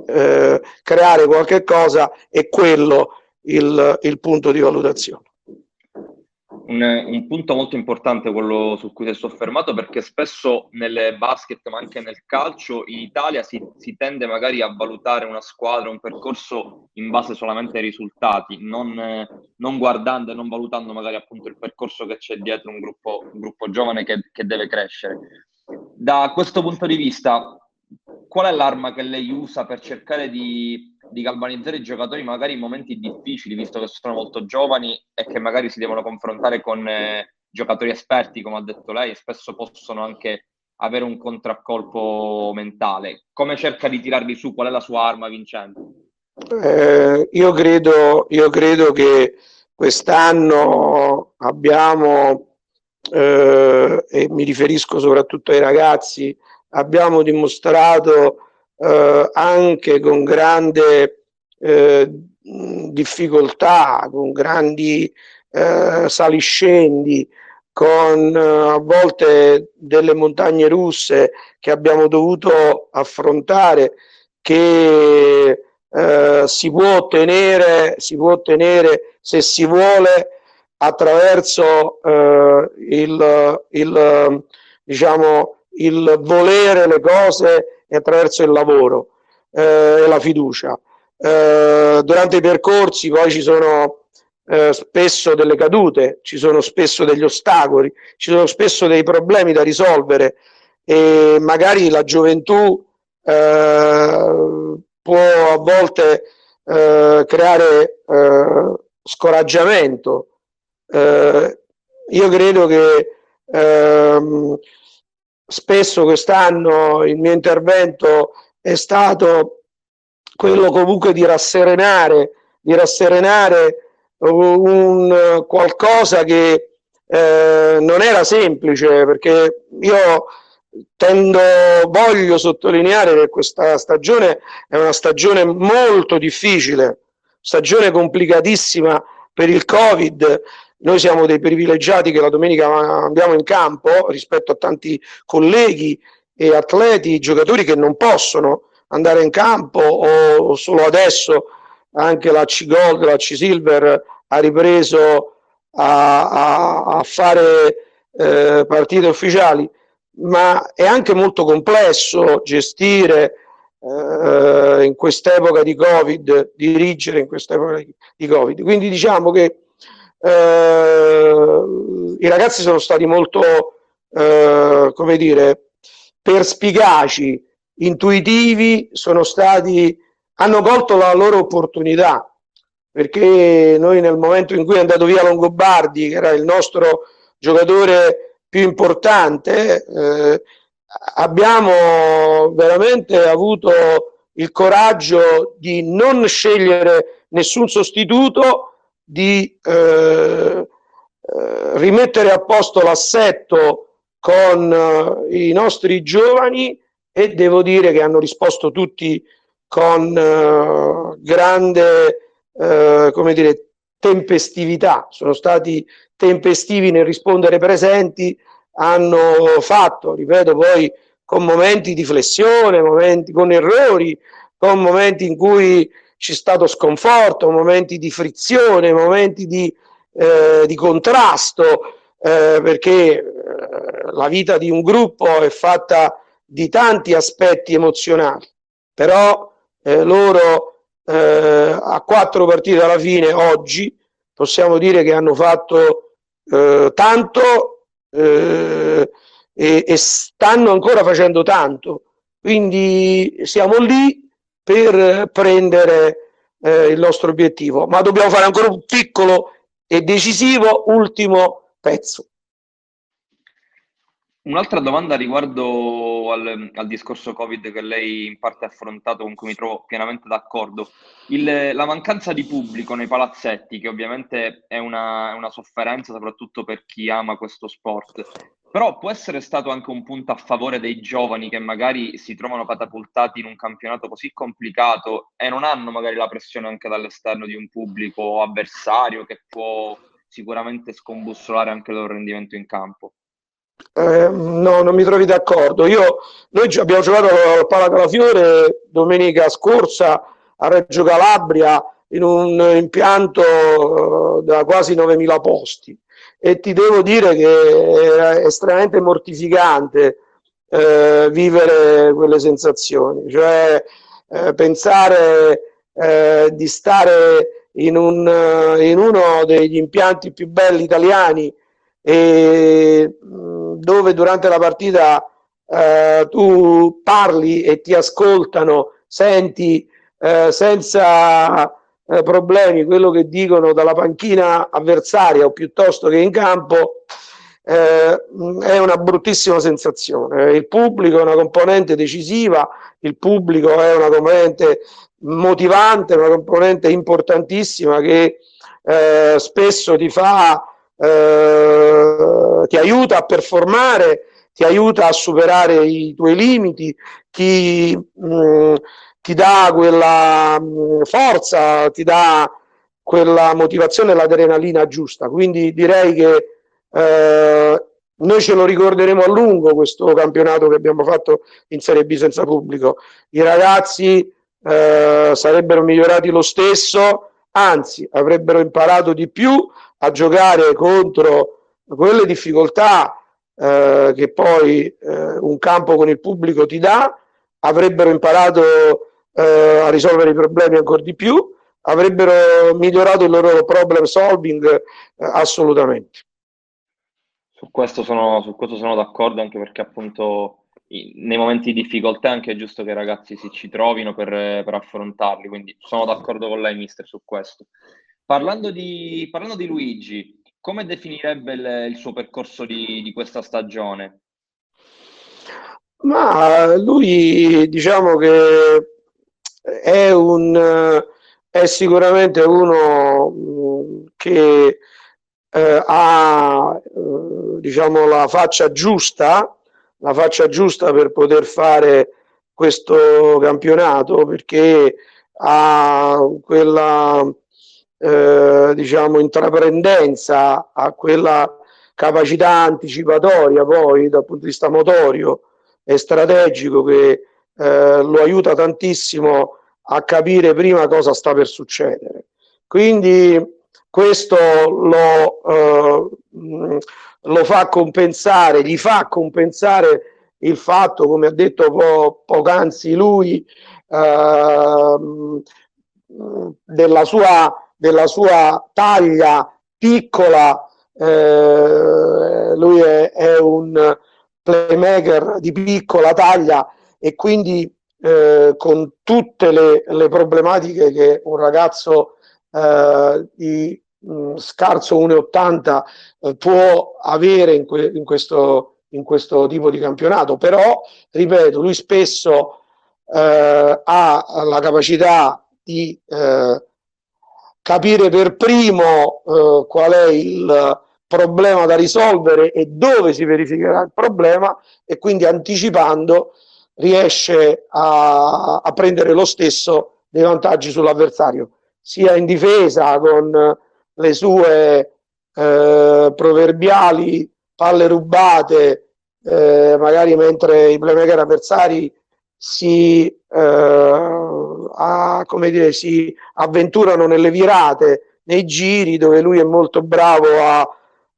eh, creare qualche cosa è quello il, il punto di valutazione. Un, un, punto molto importante quello su cui ti hai soffermato perché spesso nelle basket ma anche nel calcio in Italia si, si, tende magari a valutare una squadra, un percorso in base solamente ai risultati, non, non guardando e non valutando magari appunto il percorso che c'è dietro un gruppo, un gruppo giovane che, che deve crescere. Da questo punto di vista, qual è l'arma che lei usa per cercare di, di, galvanizzare i giocatori magari in momenti difficili, visto che sono molto giovani e che magari si devono confrontare con eh, giocatori esperti, come ha detto lei, e spesso possono anche avere un contraccolpo mentale. Come cerca di tirarli su? Qual è la sua arma vincente? Eh, io, credo, io credo che quest'anno abbiamo, eh, e mi riferisco soprattutto ai ragazzi, abbiamo dimostrato eh, anche con grande eh, difficoltà, con grandi eh, saliscendi, con eh, a volte delle montagne russe che abbiamo dovuto affrontare, che eh, si può ottenere, si può ottenere se si vuole attraverso eh, il, il diciamo il volere le cose e attraverso il lavoro eh, e la fiducia. Eh, durante i percorsi poi ci sono eh, spesso delle cadute, ci sono spesso degli ostacoli, ci sono spesso dei problemi da risolvere e magari la gioventù eh, può a volte eh, creare eh, scoraggiamento. io credo che ehm, spesso quest'anno il mio intervento è stato quello comunque di rasserenare, di rasserenare un qualcosa che eh, non era semplice perché io tendo, voglio sottolineare che questa stagione è una stagione molto difficile, stagione complicatissima per il Covid, noi siamo dei privilegiati che la domenica andiamo in campo rispetto a tanti colleghi e atleti, giocatori che non possono andare in campo o solo adesso anche la C Gold, la C Silver ha ripreso a, a, a fare eh, partite ufficiali, ma è anche molto complesso gestire eh, in quest'epoca di Covid, dirigere in quest'epoca di Covid. Quindi diciamo che eh, i ragazzi sono stati molto, eh, come dire, perspicaci, intuitivi, sono stati, hanno colto la loro opportunità, perché noi nel momento in cui è andato via Longobardi, che era il nostro giocatore più importante, eh, abbiamo veramente avuto il coraggio di non scegliere nessun sostituto, di eh, eh, rimettere a posto l'assetto con eh, i nostri giovani e devo dire che hanno risposto tutti con eh, grande come dire, tempestività, sono stati tempestivi nel rispondere presenti, hanno fatto, ripeto poi, con momenti di flessione, momenti con errori, con momenti in cui c'è stato sconforto, momenti di frizione, momenti di, eh, di contrasto, eh, perché eh, la vita di un gruppo è fatta di tanti aspetti emozionali, però eh, loro eh, a quattro partite alla fine oggi possiamo dire che hanno fatto tanto e, e stanno ancora facendo tanto. Quindi siamo lì per prendere eh, il nostro obiettivo, ma dobbiamo fare ancora un piccolo e decisivo ultimo pezzo. Un'altra domanda riguardo al, al, discorso Covid che lei in parte ha affrontato, con cui mi trovo pienamente d'accordo. Il, la mancanza di pubblico nei palazzetti, che ovviamente è una, una, sofferenza soprattutto per chi ama questo sport, però può essere stato anche un punto a favore dei giovani che magari si trovano catapultati in un campionato così complicato e non hanno magari la pressione anche dall'esterno di un pubblico avversario che può sicuramente scombussolare anche il loro rendimento in campo. Eh, no, non mi trovi d'accordo. Io, noi abbiamo giocato al Pala Calafiore domenica scorsa a Reggio Calabria in un impianto uh, da quasi 9.000 posti e ti devo dire che è estremamente mortificante eh, vivere quelle sensazioni, cioè eh, pensare eh, di stare in, un, in uno degli impianti più belli italiani e dove durante la partita eh, tu parli e ti ascoltano, senti eh, senza eh, problemi quello che dicono dalla panchina avversaria o piuttosto che in campo, eh, è una bruttissima sensazione. Il pubblico è una componente decisiva, il pubblico è una componente motivante, una componente importantissima che eh, spesso ti fa eh, ti aiuta a performare, ti aiuta a superare i tuoi limiti, ti, mh, mm, ti dà quella mm, forza, ti dà quella motivazione e l'adrenalina giusta. Quindi direi che eh, noi ce lo ricorderemo a lungo questo campionato che abbiamo fatto in Serie B senza pubblico. I ragazzi eh, sarebbero migliorati lo stesso, anzi avrebbero imparato di più a giocare contro quelle difficoltà eh, che poi eh, un campo con il pubblico ti dà, avrebbero imparato eh, a risolvere i problemi ancora di più, avrebbero migliorato il loro problem solving eh, assolutamente. Su questo, sono, su questo sono d'accordo anche perché appunto nei momenti di difficoltà è anche giusto che i ragazzi si ci trovino per, per affrontarli, quindi sono d'accordo con lei mister su questo. Parlando di, parlando di Luigi, come definirebbe il, il suo percorso di, di, questa stagione? Ma lui diciamo che è, un, è sicuramente uno mm, che eh, ha eh, diciamo, la faccia giusta, la faccia giusta per poter fare questo campionato perché ha quella eh, diciamo, intraprendenza, a quella capacità anticipatoria poi dal punto di vista motorio e strategico che eh, lo aiuta tantissimo a capire prima cosa sta per succedere. Quindi questo lo, eh, lo fa compensare, gli fa compensare il fatto, come ha detto po- poc'anzi lui, eh, della sua della sua taglia piccola, eh, lui è, è, un playmaker di piccola taglia e quindi eh, con tutte le, le, problematiche che un ragazzo eh, di mh, mm, scarso 1,80 eh, può avere in, que- in, questo, in, questo, tipo di campionato, però ripeto, lui spesso eh, ha la capacità di eh, capire per primo eh, qual è il problema da risolvere e dove si verificherà il problema e quindi anticipando riesce a, a prendere lo stesso dei vantaggi sull'avversario, sia in difesa con le sue eh, proverbiali palle rubate, eh, magari mentre i playmaker avversari si eh, a, come dire, si avventurano nelle virate, nei giri dove lui è molto bravo a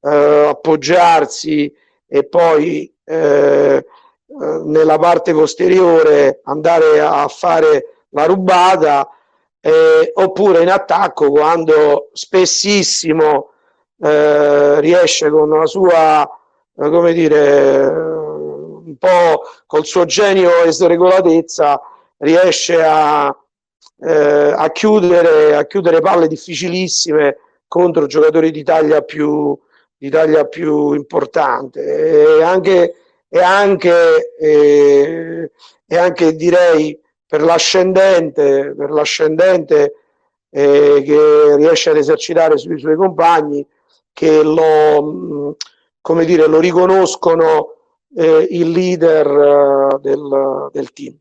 eh, appoggiarsi e poi eh, eh, nella parte posteriore andare a fare la rubata eh, oppure in attacco quando spessissimo eh, riesce con la sua come dire un po' col suo genio e sregolatezza riesce a, eh, a, chiudere, a chiudere palle difficilissime contro giocatori d'Italia più, d'Italia più importante. E anche, e anche, e, e anche direi per l'ascendente, per l'ascendente eh, che riesce ad esercitare sui suoi compagni che lo, come dire, lo riconoscono eh, il leader eh, del, del team.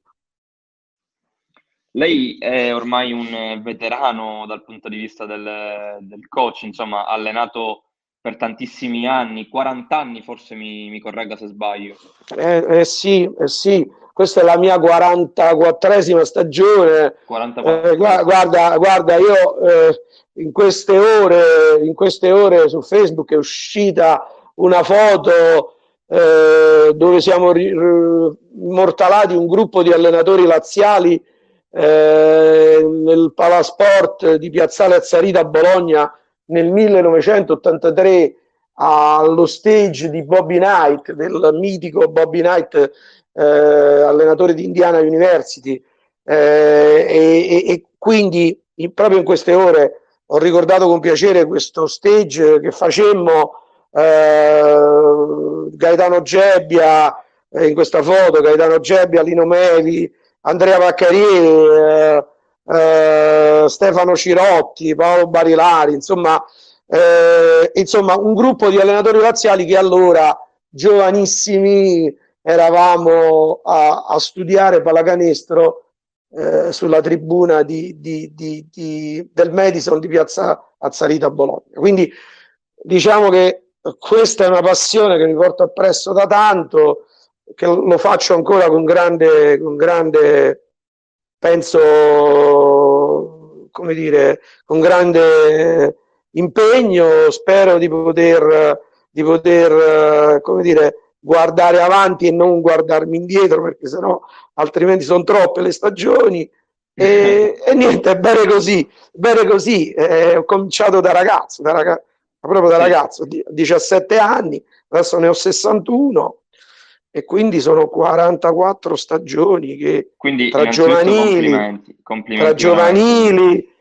Lei è ormai un veterano dal punto di vista del, del coach, insomma, ha allenato per tantissimi anni, 40 anni forse mi, mi corregga se sbaglio. Eh, eh sì, eh sì, questa è la mia 44esima stagione. 44. Eh, guarda, guarda, io eh, in, queste ore, in queste ore su Facebook è uscita una foto eh, dove siamo immortalati un gruppo di allenatori laziali eh, nel Palasport di Piazzale Azzarita a Bologna nel 1983 allo stage di Bobby Knight, del mitico Bobby Knight, eh, allenatore di Indiana University. Eh, e, e, quindi in, proprio in queste ore ho ricordato con piacere questo stage che facemmo eh, Gaetano Gebbia eh, in questa foto, Gaetano Gebbia, Lino Mevi, Andrea Vaccarieri, eh, eh, Stefano Cirotti, Paolo Barilari, insomma, eh, insomma un gruppo di allenatori laziali che allora giovanissimi eravamo a, a studiare pallacanestro eh, sulla tribuna di, di, di, del Madison di Piazza Azzarita a Bologna. Quindi diciamo che questa è una passione che mi porto appresso da tanto che lo faccio ancora con grande, con grande penso, come dire, con grande impegno. Spero di poter, di poter come dire, guardare avanti e non guardarmi indietro, perché sennò altrimenti sono troppe le stagioni. E, e niente, bene così, bene così. Eh, ho cominciato da ragazzo, da ragazzo, proprio da ragazzo, 17 anni, adesso ne ho 61 e quindi sono 44 stagioni che quindi, tra, giovanili, complimenti, complimenti tra giovanili,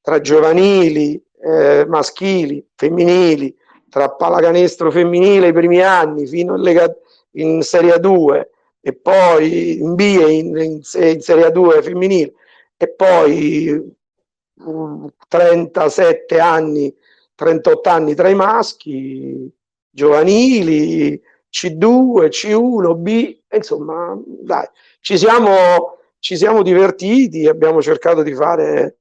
tra giovanili, eh, maschili, femminili, tra pallacanestro femminile i primi anni fino in, Lega, in Serie 2 e poi in B e in, in, in Serie 2 femminile e poi 37 mm, anni, 38 anni tra i maschi, giovanili, c2, C1, B, insomma, dai, ci siamo, ci siamo divertiti, abbiamo cercato di fare,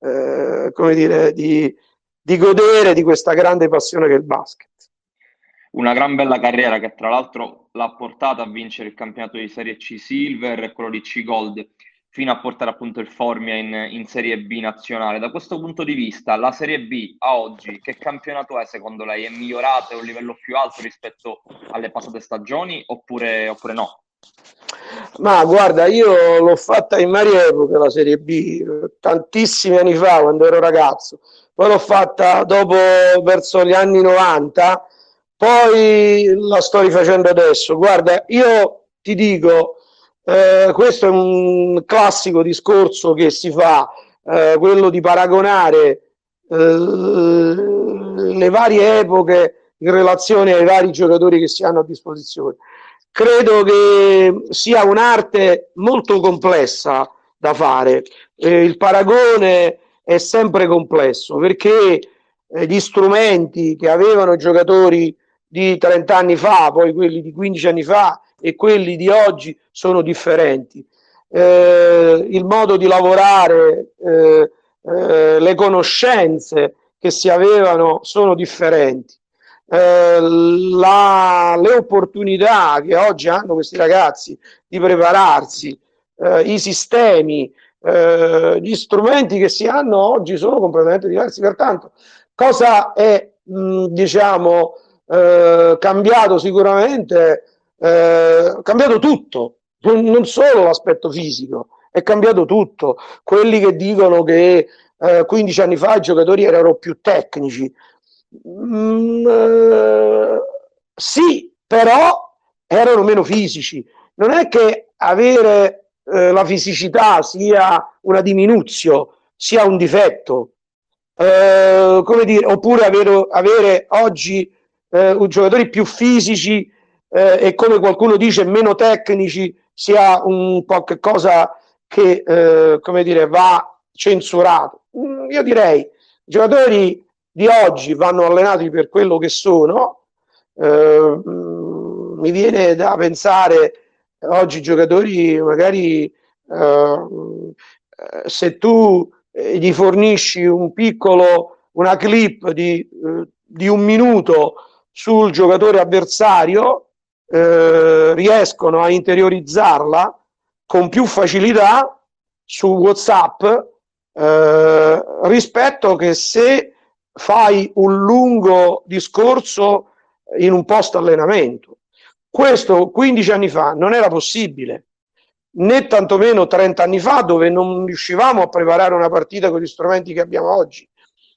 eh, come dire, di, di godere di questa grande passione che è il basket. Una gran bella carriera che tra l'altro l'ha portata a vincere il campionato di Serie C Silver e quello di C Gold fino a portare appunto il Formia in, in, Serie B nazionale. Da questo punto di vista, la Serie B a oggi, che campionato è secondo lei? È migliorata? È un livello più alto rispetto alle passate stagioni oppure, oppure no? Ma guarda, io l'ho fatta in varie epoche la Serie B, tantissimi anni fa quando ero ragazzo, poi l'ho fatta dopo verso gli anni 90, poi la sto rifacendo adesso. Guarda, io ti dico, eh, questo è un classico discorso che si fa, eh, quello di paragonare eh, le varie epoche in relazione ai vari giocatori che si hanno a disposizione. Credo che sia un'arte molto complessa da fare. Eh, il paragone è sempre complesso perché gli strumenti che avevano i giocatori di 30 anni fa, poi quelli di 15 anni fa, e quelli di oggi sono differenti. Eh, il modo di lavorare, eh, eh, le conoscenze che si avevano sono differenti. Eh, la, le opportunità che oggi hanno questi ragazzi di prepararsi, eh, i sistemi, eh, gli strumenti che si hanno oggi sono completamente diversi. Pertanto, cosa è mh, diciamo cambiato sicuramente? Eh, cambiato tutto, non solo l'aspetto fisico, è cambiato tutto. Quelli che dicono che eh, 15 anni fa i giocatori erano più tecnici, mm, eh, sì, però erano meno fisici. Non è che avere eh, la fisicità sia una diminuzione, sia un difetto. Eh, come dire, oppure avere, avere oggi eh, giocatori più fisici eh, e come qualcuno dice meno tecnici sia un qualcosa che eh, come dire, va censurato. Mm, io direi i giocatori di oggi vanno allenati per quello che sono. Eh, mm, mi viene da pensare oggi i giocatori magari eh, se tu eh, gli fornisci un piccolo una clip di, eh, di un minuto sul giocatore avversario eh, riescono a interiorizzarla con più facilità su WhatsApp eh, rispetto che se fai un lungo discorso in un post allenamento. Questo 15 anni fa non era possibile, né tantomeno 30 anni fa dove non riuscivamo a preparare una partita con gli strumenti che abbiamo oggi,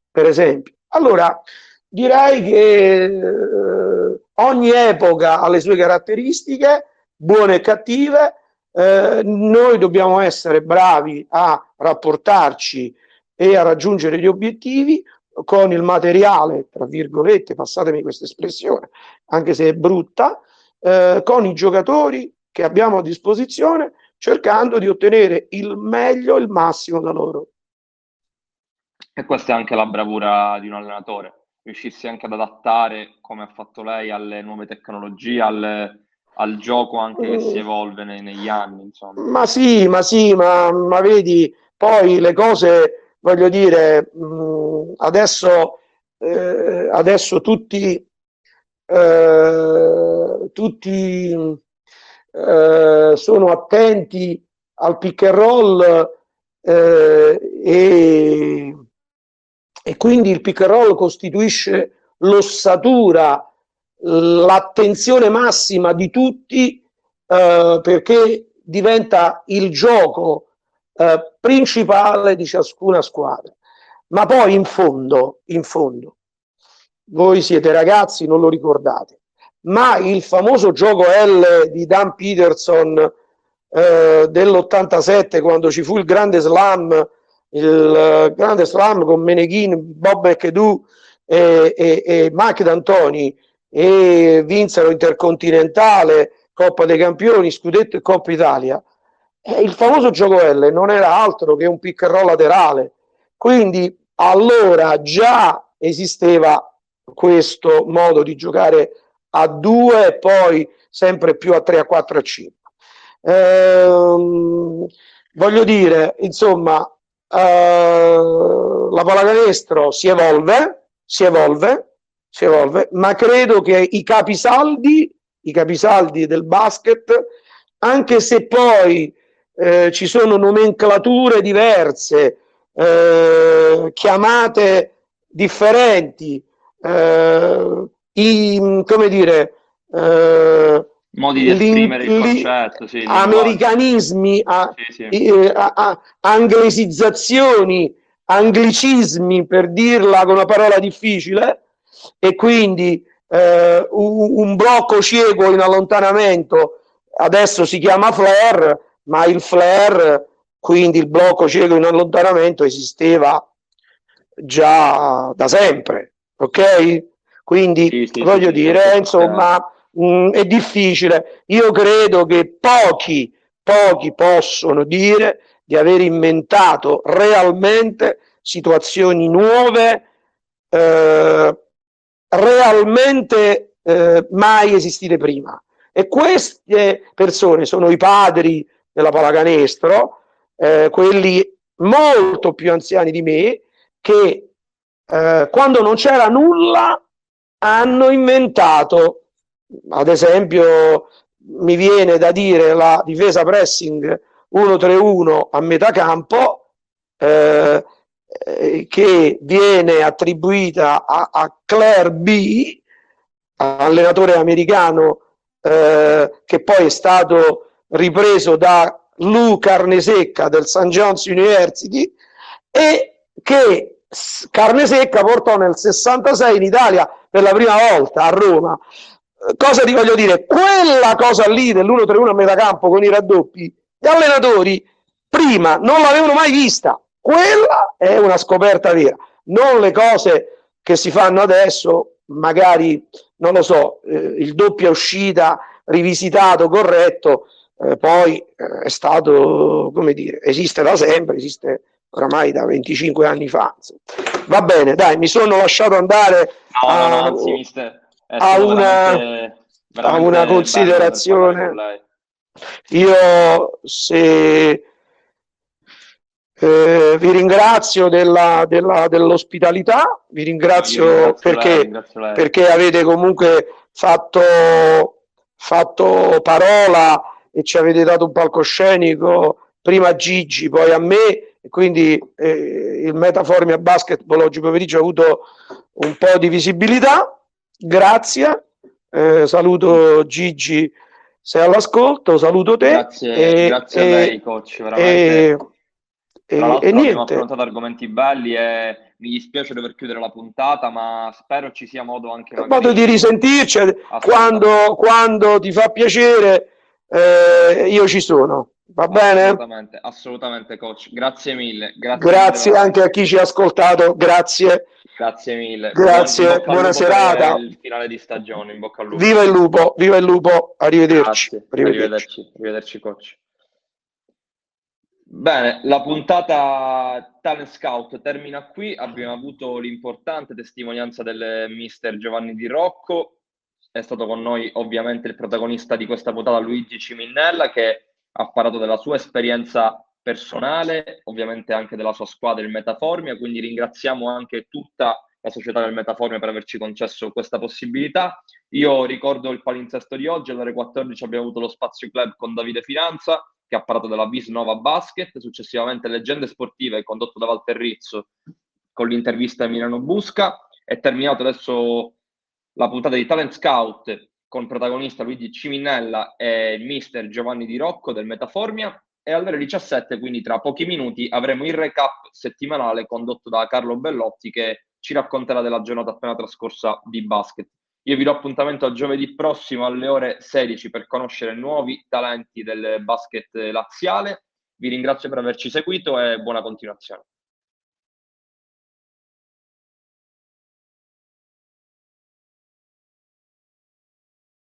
per esempio. Allora, direi che eh, ogni epoca ha le sue caratteristiche, buone e cattive, eh, noi dobbiamo essere bravi a rapportarci e a raggiungere gli obiettivi con il materiale, tra virgolette, passatemi questa espressione, anche se è brutta, eh, con i giocatori che abbiamo a disposizione, cercando di ottenere il meglio, il massimo da loro. E questa è anche la bravura di un allenatore, riuscirsi anche ad adattare, come ha fatto lei, alle nuove tecnologie, alle, al gioco anche che si mm. evolve nei, negli anni. Insomma. Ma sì, ma sì, ma, ma vedi, poi le cose, voglio dire, mm, adesso, eh, adesso tutti, eh, tutti eh, sono attenti al pick and roll eh, e, e quindi il pick and roll costituisce l'ossatura l'attenzione massima di tutti eh, perché diventa il gioco eh, principale di ciascuna squadra. Ma poi in fondo, in fondo, voi siete ragazzi, non lo ricordate, ma il famoso gioco L di Dan Peterson eh, dell'87 quando ci fu il grande slam, il uh, grande slam con Meneghin, Bob McAdoo e, e, e Mike D'Antoni, e vinsero Intercontinentale, Coppa dei Campioni, Scudetto e Coppa Italia. E il famoso gioco L non era altro che un pick and roll laterale. Quindi allora già esisteva questo modo di giocare a due e poi sempre più a 3, a 4, a 5. Ehm, voglio dire, insomma, eh, la pallacanestro si evolve, si evolve, si evolve, ma credo che i capisaldi, i capisaldi del basket, anche se poi eh, ci sono nomenclature diverse, eh, chiamate differenti, eh, i, come dire, eh, modi di esprimere il concetto, sì, americanismi, a, sì, sì. A, a, anglesizzazioni, anglicismi per dirla con una parola difficile, e quindi eh, un, un, blocco cieco in allontanamento adesso si chiama flare, ma il flare, quindi il blocco cieco in allontanamento, esisteva già da sempre, ok? Quindi voglio dire, insomma, mh, mm, è difficile. Io credo che pochi, pochi possono dire di aver inventato realmente situazioni nuove eh, realmente eh, mai esistite prima. E queste persone sono i padri della pallacanestro, eh, quelli molto più anziani di me, che eh, quando non c'era nulla hanno inventato, ad esempio mi viene da dire la difesa pressing 1-3-1 a metà campo, eh, eh, che viene attribuita a, a Claire B, allenatore americano eh, che poi è stato ripreso da Lou Carnesecca del St. John's University e che Carnesecca portò nel 66 in Italia per la prima volta a Roma cosa ti voglio dire? Quella cosa lì dell'1-3-1 a metà campo con i raddoppi, gli allenatori prima non l'avevano mai vista. Quella è una scoperta vera, non le cose che si fanno adesso, magari, non lo so, eh, il doppia uscita rivisitato, corretto, eh, poi eh, è stato, come dire, esiste da sempre, esiste oramai da 25 anni fa. Va bene, dai, mi sono lasciato andare no, a, no, no, anzi, a, una, veramente, veramente a una considerazione. Io se eh, vi ringrazio della, della, dell'ospitalità, vi ringrazio perché, lei, lei. perché avete comunque fatto, fatto parola e ci avete dato un palcoscenico prima a Gigi, poi a me, e quindi eh, il Metaformia Basketball oggi pomeriggio ha avuto un po' di visibilità. Grazie, eh, saluto Gigi sei all'ascolto, saluto te. Grazie, e, grazie e, a lei, coach. Veramente. E, Tra e abbiamo affrontato argomenti belli e mi dispiace dover chiudere la puntata, ma spero ci sia modo anche... Modo di risentirci quando, quando ti fa piacere eh, io ci sono. Va bene? Assolutamente, assolutamente, coach. Grazie mille. Grazie, grazie mille anche a chi ci ha ascoltato. Grazie. Grazie mille. Grazie, buona, buona serata. Il finale di stagione, in bocca al lupo. Viva il lupo, viva il lupo. Arrivederci. Arrivederci. Arrivederci, arrivederci coach. Bene, la puntata Talent Scout termina qui. Abbiamo avuto l'importante testimonianza del mister Giovanni Di Rocco è stato con noi ovviamente il protagonista di questa puntata, Luigi Ciminnella, che ha parlato della sua esperienza personale, ovviamente anche della sua squadra, il Metaformia, quindi ringraziamo anche tutta la società del Metaformia per averci concesso questa possibilità. Io ricordo il palinsesto di oggi, alle ore 14 abbiamo avuto lo Spazio Club con Davide Finanza, che ha parlato della Vis Nova Basket, successivamente Leggende Sportive, condotto da Walter Rizzo, con l'intervista a Milano Busca, è terminato adesso la puntata di Talent Scout con protagonista Luigi Ciminella e il mister Giovanni Di Rocco del Metaformia e alle ore 17, quindi tra pochi minuti, avremo il recap settimanale condotto da Carlo Bellotti che ci racconterà della giornata appena trascorsa di basket. Io vi do appuntamento a giovedì prossimo alle ore 16 per conoscere nuovi talenti del basket laziale. Vi ringrazio per averci seguito e buona continuazione.